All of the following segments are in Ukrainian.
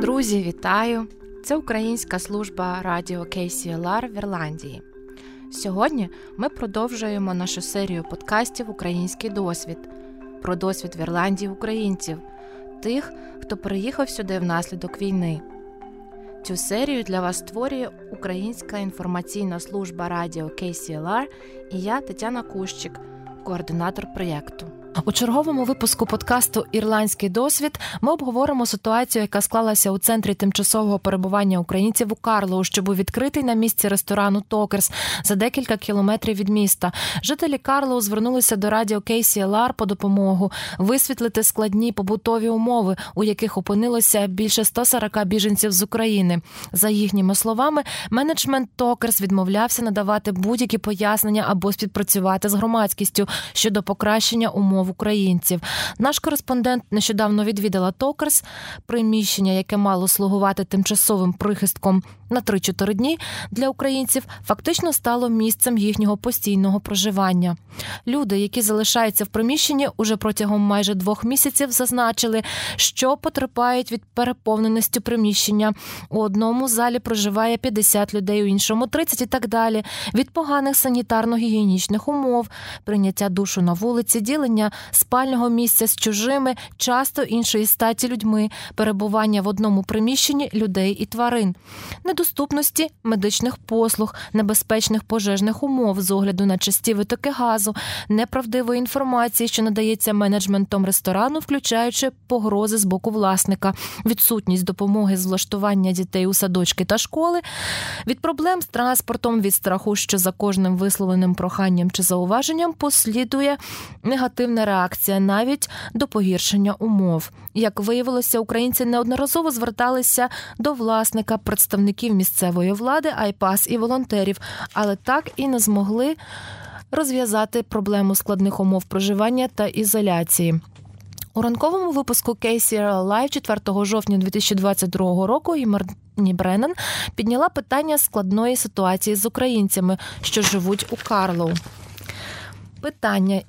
Друзі, вітаю! Це українська служба радіо KCLR в Ірландії. Сьогодні ми продовжуємо нашу серію подкастів Український досвід про досвід в Ірландії українців, тих, хто переїхав сюди внаслідок війни. Цю серію для вас створює Українська інформаційна служба радіо KCLR і я Тетяна Кущик, координатор проєкту. У черговому випуску подкасту Ірландський досвід ми обговоримо ситуацію, яка склалася у центрі тимчасового перебування українців у Карлоу, що був відкритий на місці ресторану Токерс за декілька кілометрів від міста. Жителі Карлоу звернулися до радіо KCLR по допомогу висвітлити складні побутові умови, у яких опинилося більше 140 біженців з України. За їхніми словами, менеджмент Токерс відмовлявся надавати будь-які пояснення або співпрацювати з громадськістю щодо покращення умов умов українців. Наш кореспондент нещодавно відвідала Токерс, приміщення, яке мало слугувати тимчасовим прихистком на 3-4 дні для українців, фактично стало місцем їхнього постійного проживання. Люди, які залишаються в приміщенні уже протягом майже двох місяців, зазначили, що потерпають від переповненості приміщення. У одному залі проживає 50 людей, у іншому 30 і так далі. Від поганих санітарно-гігієнічних умов, прийняття душу на вулиці, ділення спального місця з чужими, часто іншої статі людьми, перебування в одному приміщенні людей і тварин, недоступності медичних послуг, небезпечних пожежних умов з огляду на часті витоки газу, неправдивої інформації, що надається менеджментом ресторану, включаючи погрози з боку власника, відсутність допомоги з влаштування дітей у садочки та школи, від проблем з транспортом, від страху, що за кожним висловленим проханням чи зауваженням послідує негативне негативна реакція навіть до погіршення умов. Як виявилося, українці неодноразово зверталися до власника представників місцевої влади, айпас і волонтерів, але так і не змогли розв'язати проблему складних умов проживання та ізоляції. У ранковому випуску KCRL Live 4 жовтня 2022 року і Марні Бреннан підняла питання складної ситуації з українцями, що живуть у Карлоу. Питання,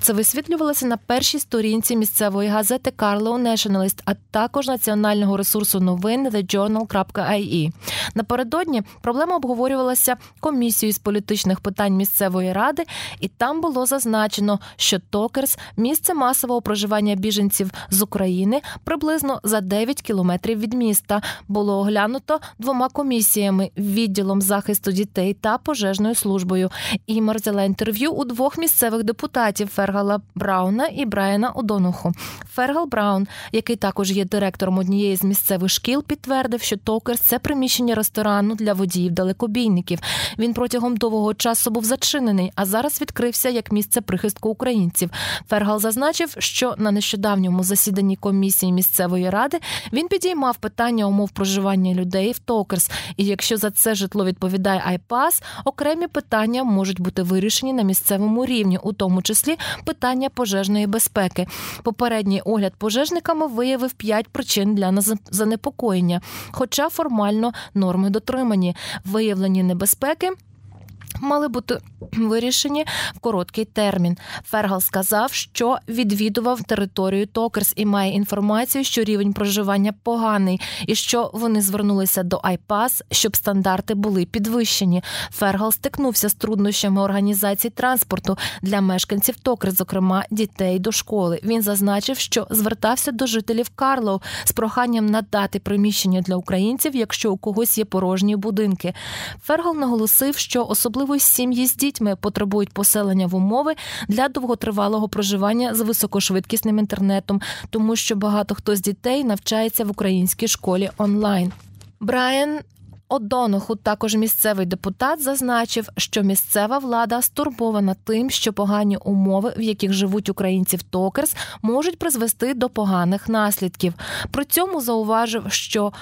це висвітлювалося на першій сторінці місцевої газети Carlow Nationalist, а також національного ресурсу новин TheJournal.ie. Напередодні проблема обговорювалася комісією з політичних питань місцевої ради, і там було зазначено, що Токерс місце масового проживання біженців з України приблизно за 9 кілометрів від міста. Було оглянуто двома комісіями відділом захисту дітей та пожежною службою. І взяла інтерв'ю у двох місцевих депутатів. Фергала Брауна і Брайана Одонуху. Фергал Браун, який також є директором однієї з місцевих шкіл, підтвердив, що Токерс це приміщення ресторану для водіїв далекобійників. Він протягом довгого часу був зачинений, а зараз відкрився як місце прихистку українців. Фергал зазначив, що на нещодавньому засіданні комісії місцевої ради він підіймав питання умов проживання людей в Токерс. І якщо за це житло відповідає Айпас, окремі питання можуть бути вирішені на місцевому рівні, у тому числі питання пожежної безпеки. Попередній огляд пожежниками виявив п'ять причин для занепокоєння, хоча формально норми дотримані, виявлені небезпеки мали бути вирішені в короткий термін. Фергал сказав, що відвідував територію Токерс і має інформацію, що рівень проживання поганий, і що вони звернулися до Айпас, щоб стандарти були підвищені. Фергал стикнувся з труднощами організації транспорту для мешканців Токерс, зокрема дітей до школи. Він зазначив, що звертався до жителів Карлоу з проханням надати приміщення для українців, якщо у когось є порожні будинки. Фергал наголосив, що особливо особливо сім'ї з дітьми потребують поселення в умови для довготривалого проживання з високошвидкісним інтернетом, тому що багато хто з дітей навчається в українській школі онлайн. Брайан Одоноху, також місцевий депутат, зазначив, що місцева влада стурбована тим, що погані умови, в яких живуть українці в Токерс, можуть призвести до поганих наслідків. При цьому зауважив, що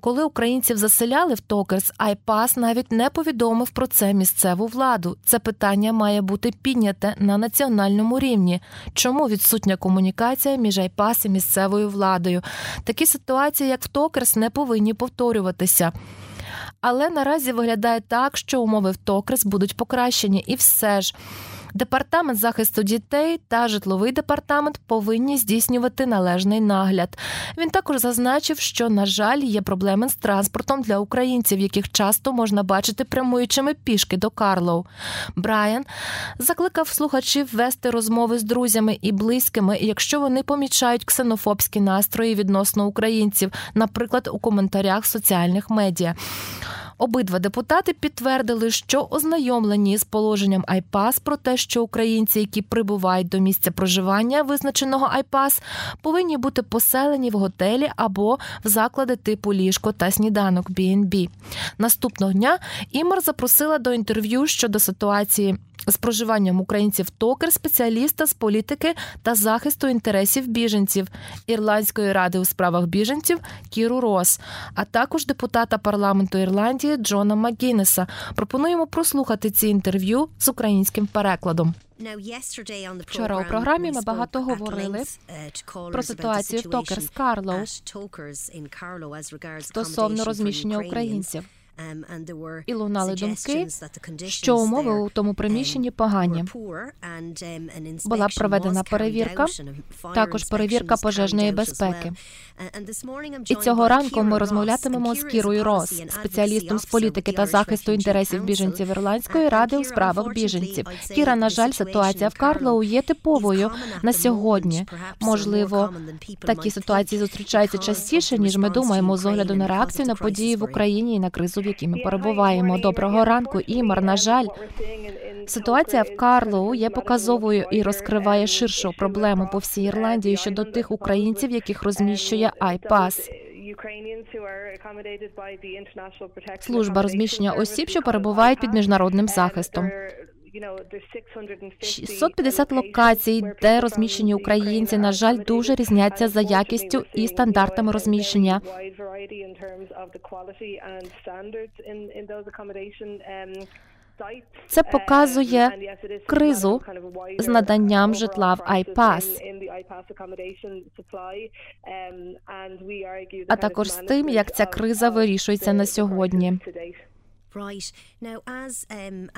коли українців заселяли в Токерс, Айпас навіть не повідомив про це місцеву владу. Це питання має бути підняте на національному рівні. Чому відсутня комунікація між Айпас і місцевою владою? Такі ситуації, як в Токерс, не повинні повторюватися. Але наразі виглядає так, що умови в Токрес будуть покращені, і все ж Департамент захисту дітей та житловий департамент повинні здійснювати належний нагляд. Він також зазначив, що на жаль є проблеми з транспортом для українців, яких часто можна бачити прямуючими пішки до Карлоу. Брайан закликав слухачів вести розмови з друзями і близькими, якщо вони помічають ксенофобські настрої відносно українців, наприклад, у коментарях соціальних медіа. Обидва депутати підтвердили, що ознайомлені з положенням Айпас про те, що українці, які прибувають до місця проживання визначеного Айпас, повинні бути поселені в готелі або в заклади типу ліжко та сніданок B&B. Наступного дня Імер запросила до інтерв'ю щодо ситуації з проживанням українців токер спеціаліста з політики та захисту інтересів біженців Ірландської ради у справах біженців Кіру Рос, а також депутата парламенту Ірландії Джона Макгінеса. Пропонуємо прослухати ці інтерв'ю з українським перекладом. Вчора у програмі ми багато говорили uh, про ситуацію в Токерс Карлоу стосовно розміщення українців. Um, і лунали думки, що умови у тому приміщенні um, погані. Um, Була проведена перевірка, також перевірка пожежної безпеки. Uh, і цього ранку ми розмовлятимемо з Кірою Рос, спеціалістом з політики та захисту інтересів біженців Ірландської ради у справах біженців. Кіра, на жаль, ситуація в Карлоу є типовою на сьогодні. Можливо, такі ситуації зустрічаються частіше ніж ми думаємо з огляду на реакцію на події в Україні і на кризу в якій ми перебуваємо. Доброго ранку, Імар. На жаль, ситуація в Карлоу є показовою і розкриває ширшу проблему по всій Ірландії щодо тих українців, яких розміщує Айпас. Служба розміщення осіб, що перебувають під міжнародним захистом. 650 локацій, де розміщені українці, на жаль, дуже різняться за якістю і стандартами розміщення. Це показує кризу з наданням житла в IPAS, а також з тим, як ця криза вирішується на сьогодні. Um,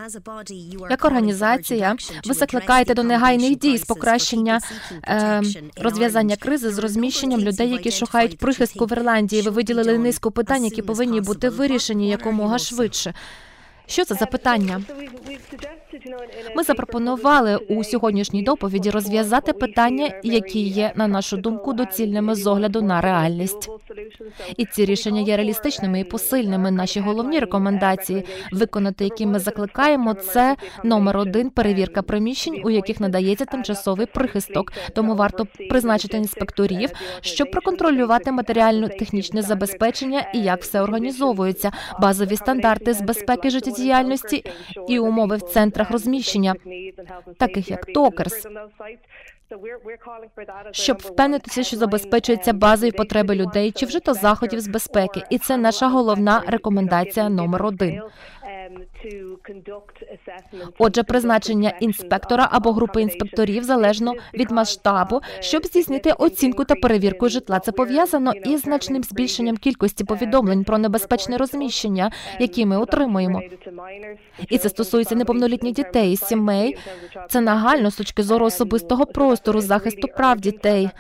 Як організація, ви закликаєте до негайних дій з покращення е, розв'язання кризи з розміщенням людей, які шукають прихистку в Ірландії. Ви виділили низку питань, які повинні бути вирішені якомога швидше. Що це за питання? Ми запропонували у сьогоднішній доповіді розв'язати питання, які є, на нашу думку, доцільними з огляду на реальність. І ці рішення є реалістичними і посильними. Наші головні рекомендації, виконати, які ми закликаємо, це номер один перевірка приміщень, у яких надається тимчасовий прихисток. Тому варто призначити інспекторів, щоб проконтролювати матеріально-технічне забезпечення і як все організовується, базові стандарти з безпеки життєдіяльності і умови в центрах розміщення, таких як Токерс щоб впевнитися, що забезпечується базові потреби людей чи вжито заходів з безпеки, і це наша головна рекомендація номер один. Отже, призначення інспектора або групи інспекторів залежно від масштабу, щоб здійснити оцінку та перевірку житла. Це пов'язано із значним збільшенням кількості повідомлень про небезпечне розміщення, які ми отримуємо. І це стосується неповнолітніх дітей, сімей. Це нагально з точки зору особистого простору, захисту прав дітей.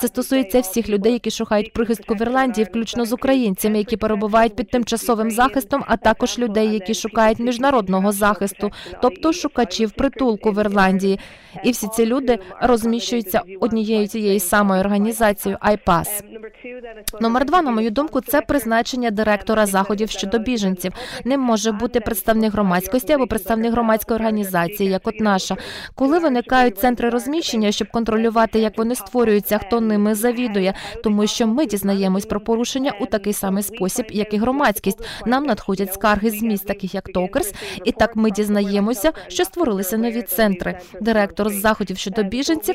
Це стосується всіх людей, які шукають прихистку в Ірландії, включно з українцями, які перебувають під тимчасовим захистом, а також людей, які шукають міжнародного захисту, тобто шукачів притулку в Ірландії. І всі ці люди розміщуються однією цією самою організацією IPAS. Номер два, на мою думку, це призначення директора заходів щодо біженців. Не може бути представник громадськості або представник громадської організації, як от наша, коли виникають центри розміщення, щоб контролювати, як вони створюються, хто ними завідує, тому що ми дізнаємось про порушення у такий самий спосіб, як і громадськість. Нам надходять скарги з міст, таких як Токерс, і так ми дізнаємося, що створилися нові центри. Директор з заходів щодо біженців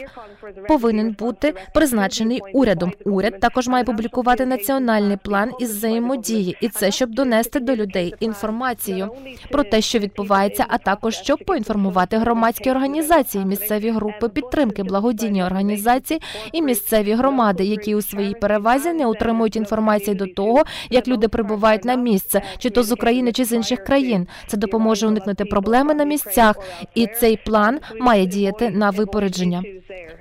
повинен бути призначений урядом. Уряд також має публікувати національний план із взаємодії, і це щоб донести до людей інформацію про те, що відбувається, а також щоб поінформувати громадські організації, місцеві групи підтримки, благодійні організації і місцеві громади, які у своїй перевазі не отримують інформації до того, як люди прибувають на місце, чи то з України, чи з інших країн. Це допоможе уникнути проблеми на місцях, і цей план має діяти на випередження.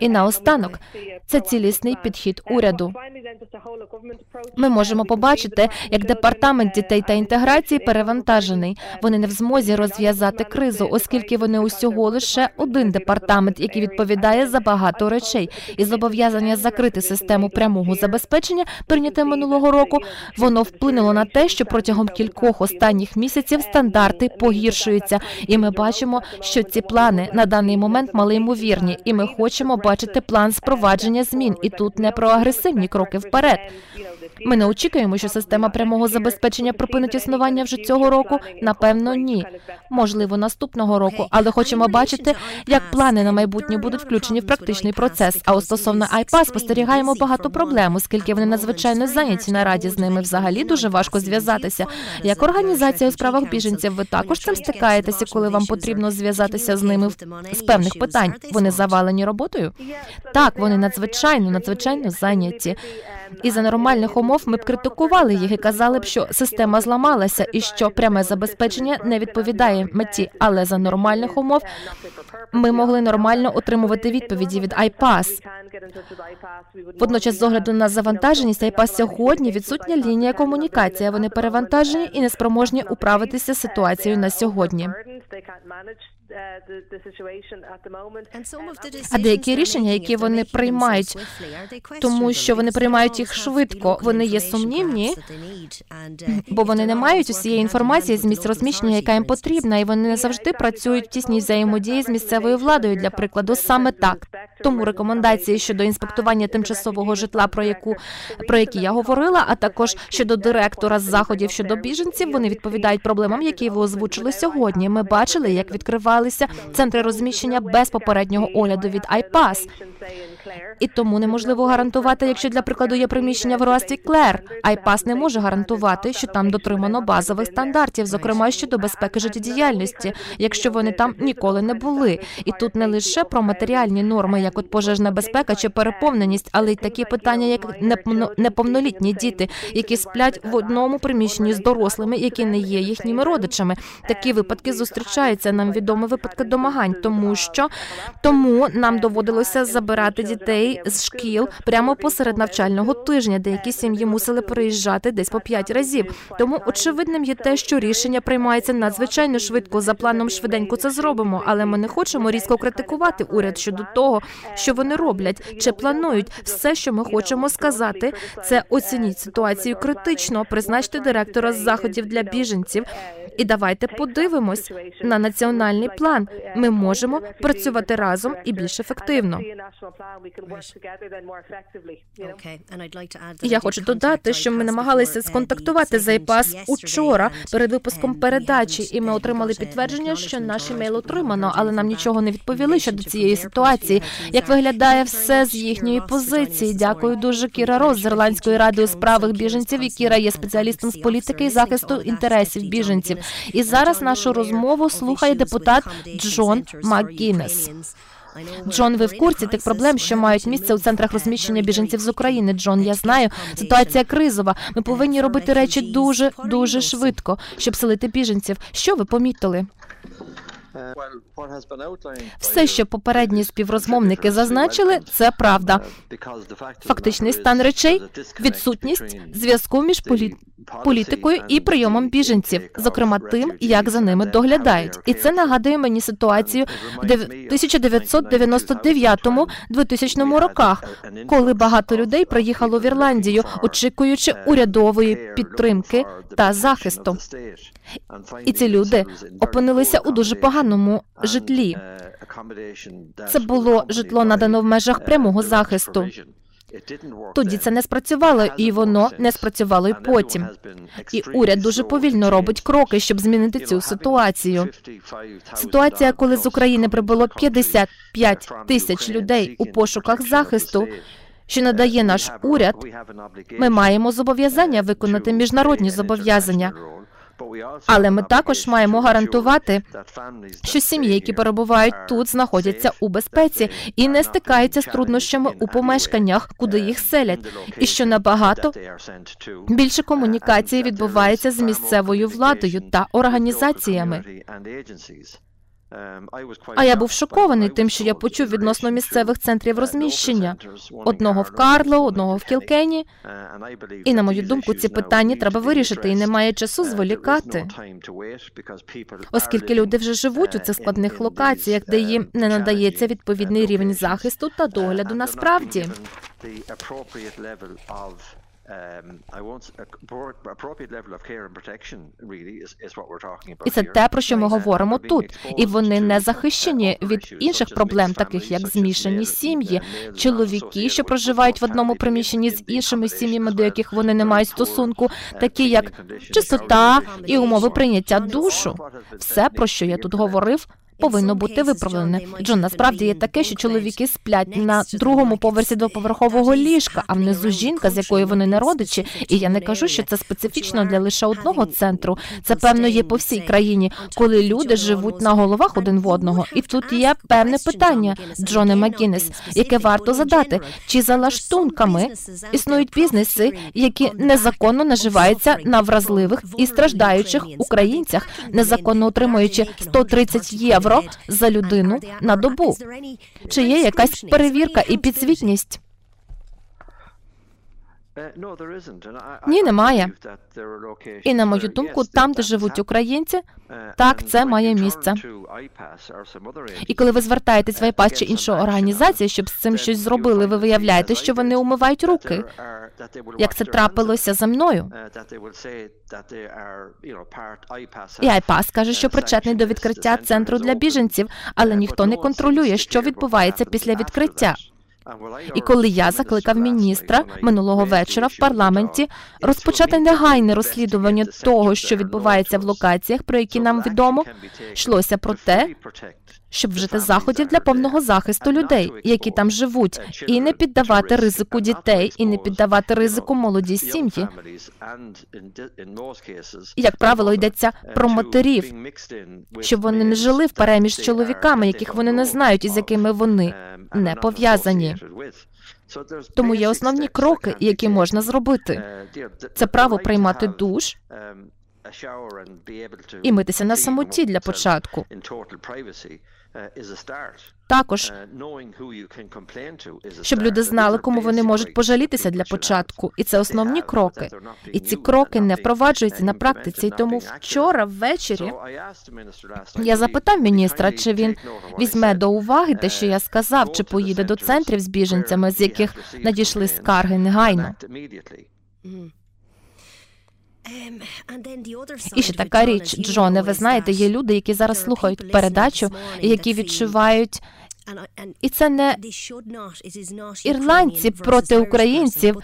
І наостанок це цілісний підхід уряду. Ми можемо побачити, як департамент дітей та інтеграції перевантажений. Вони не в змозі розв'язати кризу, оскільки вони усього лише один департамент, який відповідає за багато речей, і зобов'язання закрити систему прямого забезпечення, прийняте минулого року, воно вплинуло на те, що протягом кількох останніх місяців стандарти погіршуються, і ми бачимо, що ці плани на даний момент малоймовірні, і ми хочемо бачити план спровадження змін. І тут не про агресивні кроки вперед. Ми не очікуємо, що система прямого забезпечення припинить існування вже цього року. Напевно, ні. Можливо, наступного року, але хочемо бачити, як плани на майбутнє будуть включені в практичний процес. А стосовно iPass спостерігаємо багато проблем, оскільки вони надзвичайно зайняті на раді з ними взагалі дуже важко зв'язатися. Як організація у справах біженців, ви також цим стикаєтеся, коли вам потрібно зв'язатися з ними з певних питань. Вони завалені роботою. Так, вони надзвичайно надзвичайно зайняті. І за нормальних умов ми б критикували їх і казали б, що система зламалася і що пряме забезпечення не відповідає меті. Але за нормальних умов ми могли нормально отримувати відповіді від iPass. Водночас, з огляду на завантаженість, iPass сьогодні відсутня лінія комунікації. Вони перевантажені і неспроможні управитися ситуацією на сьогодні. А деякі рішення, які вони приймають, тому що вони приймають їх швидко, вони є сумнівні, бо вони не мають усієї інформації з місць розміщення, яка їм потрібна, і вони не завжди працюють в тісній взаємодії з місцевою владою для прикладу, саме так. Тому рекомендації щодо інспектування тимчасового житла, про яку про які я говорила, а також щодо директора з заходів щодо біженців, вони відповідають проблемам, які ви озвучили сьогодні. Ми бачили, як відкривалися центри розміщення без попереднього огляду від iPass. І тому неможливо гарантувати, якщо для прикладу є приміщення в Руасті Клер. Айпас не може гарантувати, що там дотримано базових стандартів, зокрема щодо безпеки життєдіяльності, якщо вони там ніколи не були. І тут не лише про матеріальні норми, як от пожежна безпека чи переповненість, але й такі питання, як неповнолітні діти, які сплять в одному приміщенні з дорослими, які не є їхніми родичами. Такі випадки зустрічаються. Нам відомі випадки домагань, тому що тому нам доводилося забирати дітей дітей з шкіл прямо посеред навчального тижня. Деякі сім'ї мусили переїжджати десь по п'ять разів. Тому очевидним є те, що рішення приймається надзвичайно швидко. За планом швиденько це зробимо, але ми не хочемо різко критикувати уряд щодо того, що вони роблять чи планують. Все, що ми хочемо сказати, це оцініть ситуацію критично, призначте директора з заходів для біженців. І давайте подивимось на національний план. Ми можемо працювати разом і більш ефективно. Я хочу додати, що ми намагалися сконтактувати з IPAS учора перед випуском передачі, і ми отримали підтвердження, що наш емейл отримано, але нам нічого не відповіли щодо цієї ситуації. Як виглядає все з їхньої позиції? Дякую дуже Кіра Рос з Ірландської ради у справах біженців. і Кіра є спеціалістом з політики і захисту інтересів біженців. І зараз нашу розмову слухає депутат Джон МакГіннес. Джон, ви в курсі тих проблем, що мають місце у центрах розміщення біженців з України. Джон, я знаю, ситуація кризова. Ми повинні робити речі дуже дуже швидко, щоб селити біженців. Що ви помітили? Все, що попередні співрозмовники зазначили, це правда. Фактичний стан речей, відсутність зв'язку між полі політикою і прийомом біженців, зокрема тим, як за ними доглядають, і це нагадує мені ситуацію в 1999-2000 роках, коли багато людей приїхало в Ірландію, очікуючи урядової підтримки та захисту. І ці люди опинилися у дуже поганому житлі. Це було житло надано в межах прямого захисту. Тоді це не спрацювало, і воно не спрацювало й потім. І уряд дуже повільно робить кроки, щоб змінити цю ситуацію. Ситуація, коли з України прибуло 55 тисяч людей у пошуках захисту. Що надає наш уряд, ми маємо зобов'язання виконати міжнародні зобов'язання. Але ми також маємо гарантувати, що сім'ї, які перебувають тут, знаходяться у безпеці і не стикаються з труднощами у помешканнях, куди їх селять, і що набагато більше комунікації відбувається з місцевою владою та організаціями. А я був шокований тим, що я почув відносно місцевих центрів розміщення одного в Карло, одного в Кілкені. І на мою думку, ці питання треба вирішити, і немає часу зволікати. оскільки люди вже живуть у цих складних локаціях, де їм не надається відповідний рівень захисту та догляду насправді. І це те, про що ми говоримо тут. І вони не захищені від інших проблем, таких як змішані сім'ї, чоловіки, що проживають в одному приміщенні з іншими сім'ями, до яких вони не мають стосунку, такі як чистота і умови прийняття душу. Все, про що я тут говорив повинно бути виправлене. Джон, насправді є таке, що чоловіки сплять на другому поверсі двоповерхового ліжка, а внизу жінка, з якої вони не родичі. І я не кажу, що це специфічно для лише одного центру. Це певно є по всій країні, коли люди живуть на головах один в одного. І тут є певне питання, Джоне Макгінес, яке варто задати: чи за лаштунками існують бізнеси, які незаконно наживаються на вразливих і страждаючих українцях, незаконно отримуючи 130 євро євро за людину на добу. Чи є якась перевірка і підсвітність? Ні, немає. І на мою думку, там, де живуть українці, так це має місце. І коли ви звертаєтесь в IPAS чи іншу організацію, щоб з цим щось зробили, ви виявляєте, що вони умивають руки. Як це трапилося за мною? І IPAS каже, що причетний до відкриття центру для біженців, але ніхто не контролює, що відбувається після відкриття. І коли я закликав міністра минулого вечора в парламенті розпочати негайне розслідування того, що відбувається в локаціях, про які нам відомо, йшлося про те, щоб вжити заходів для повного захисту людей, які там живуть, і не піддавати ризику дітей, і не піддавати ризику молоді сім'ї. Як правило, йдеться про матерів, щоб вони не жили в переміж чоловіками, яких вони не знають, і з якими вони не пов'язані. Тому є основні кроки, які можна зробити. Це право приймати душ і митися на самоті для початку. Також щоб люди знали, кому вони можуть пожалітися для початку, і це основні кроки. І ці кроки не впроваджуються на практиці. І тому вчора ввечері я запитав міністра, чи він візьме до уваги те, що я сказав, чи поїде до центрів з біженцями, з яких надійшли скарги негайно. І ще така річ, Джоне, ви знаєте, є люди, які зараз слухають передачу, які відчувають. І це не ірландці проти українців.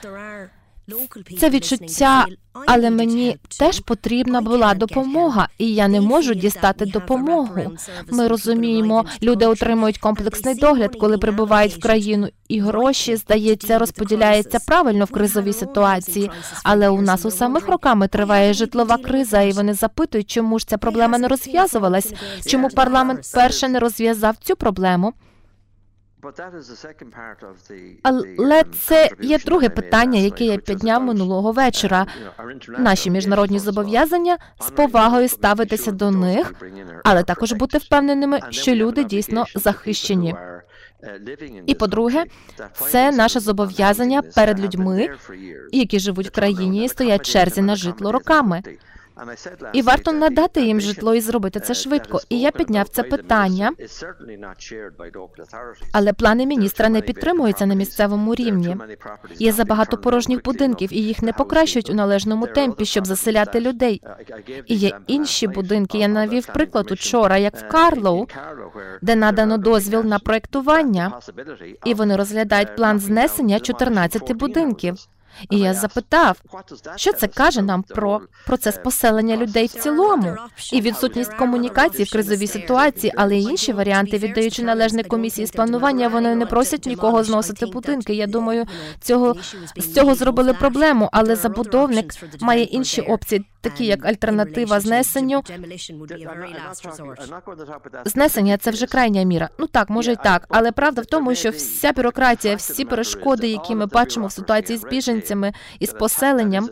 Це відчуття, але мені теж потрібна була допомога, і я не можу дістати допомогу. Ми розуміємо, люди отримують комплексний догляд, коли прибувають в країну, і гроші здається розподіляються правильно в кризовій ситуації. Але у нас у самих роками триває житлова криза, і вони запитують, чому ж ця проблема не розв'язувалась, чому парламент перше не розв'язав цю проблему. Але це є друге питання, яке я підняв минулого uh, вечора. Наші міжнародні зобов'язання з повагою ставитися до них, але також бути впевненими, що люди дійсно захищені. Uh, і по-друге, це наше зобов'язання перед людьми, які живуть в країні і стоять черзі на житло роками. І варто надати їм житло і зробити це швидко. І я підняв це питання. Але плани міністра не підтримуються на місцевому рівні. Є забагато порожніх будинків, і їх не покращують у належному темпі, щоб заселяти людей. І є інші будинки. Я навів приклад учора, як в Карлоу, де надано дозвіл на проектування, і вони розглядають план знесення 14 будинків. І я запитав, що це каже нам про процес поселення людей в цілому і відсутність комунікації в кризовій ситуації, але й інші варіанти, віддаючи належне комісії з планування, вони не просять нікого зносити будинки. Я думаю, цього з цього зробили проблему, але забудовник має інші опції. Такі як альтернатива знесенню. Знесення це вже крайня міра. Ну так, може й так, але правда в тому, що вся бюрократія, всі перешкоди, які ми бачимо в ситуації з біженцями і з поселенням,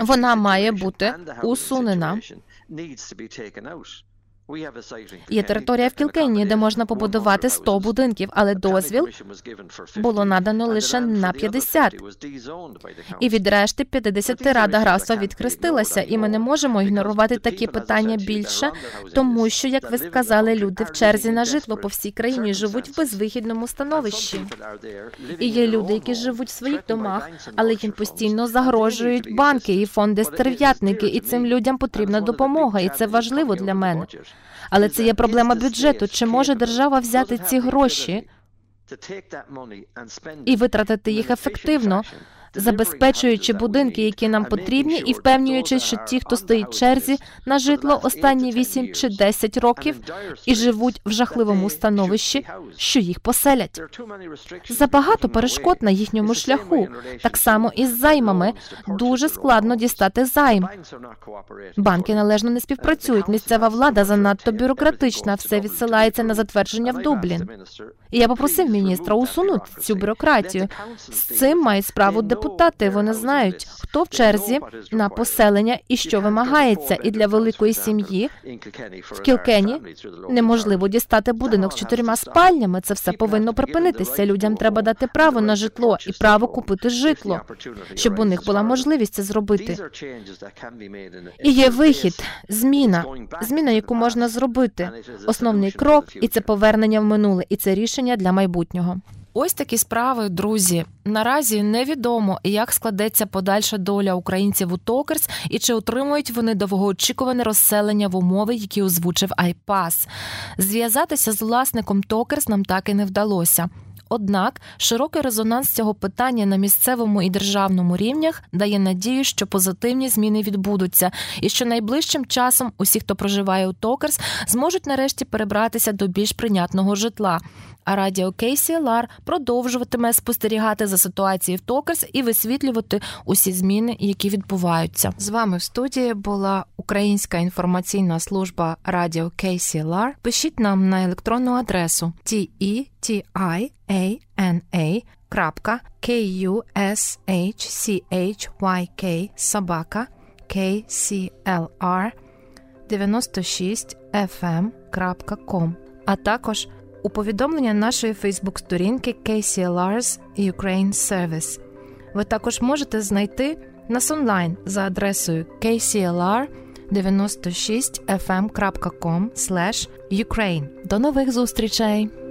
вона має бути усунена. Є територія в Кілкенні, де можна побудувати 100 будинків, але дозвіл було надано лише на 50. І від решти 50 рада графства відхрестилася, і ми не можемо ігнорувати такі питання більше, тому що, як ви сказали, люди в черзі на житло по всій країні живуть в безвихідному становищі. І є люди, які живуть в своїх домах, але їм постійно загрожують банки і фонди стерв'ятники, і цим людям потрібна допомога, і це важливо для мене. Але це є проблема бюджету. Чи може держава взяти ці гроші і витратити їх ефективно? Забезпечуючи будинки, які нам потрібні, і впевнюючись, що ті, хто стоїть в черзі на житло останні 8 чи 10 років і живуть в жахливому становищі, що їх поселять. Забагато перешкод на їхньому шляху. Так само і з займами дуже складно дістати займ. Банки належно не співпрацюють. Місцева влада занадто бюрократична. Все відсилається на затвердження в Дублін. І я попросив міністра усунути цю бюрократію. З цим має справу депутати депутати вони знають, хто в черзі на поселення і що вимагається, і для великої сім'ї в Кілкені неможливо дістати будинок з чотирма спальнями. Це все повинно припинитися. Людям треба дати право на житло і право купити житло, щоб у них була можливість це зробити. І є вихід, зміна, зміна, яку можна зробити. Основний крок, і це повернення в минуле, і це рішення для майбутнього. Ось такі справи, друзі. Наразі невідомо, як складеться подальша доля українців у Токерс і чи отримують вони довгоочікуване розселення в умови, які озвучив Айпас. Зв'язатися з власником Токерс нам так і не вдалося. Однак широкий резонанс цього питання на місцевому і державному рівнях дає надію, що позитивні зміни відбудуться, і що найближчим часом усі, хто проживає у Токерс, зможуть нарешті перебратися до більш прийнятного житла. А радіо KCLR продовжуватиме спостерігати за ситуацією в Токерс і висвітлювати усі зміни, які відбуваються. З вами в студії була Українська інформаційна служба радіо KCLR. Пишіть нам на електронну адресу TETIANA крапка KUSHCHYK собака KCLR 96 fm.com а також у повідомлення нашої Фейсбук-сторінки KCLR's Ukraine Service. Ви також можете знайти нас онлайн за адресою kclr96fm.com Ukraine. До нових зустрічей!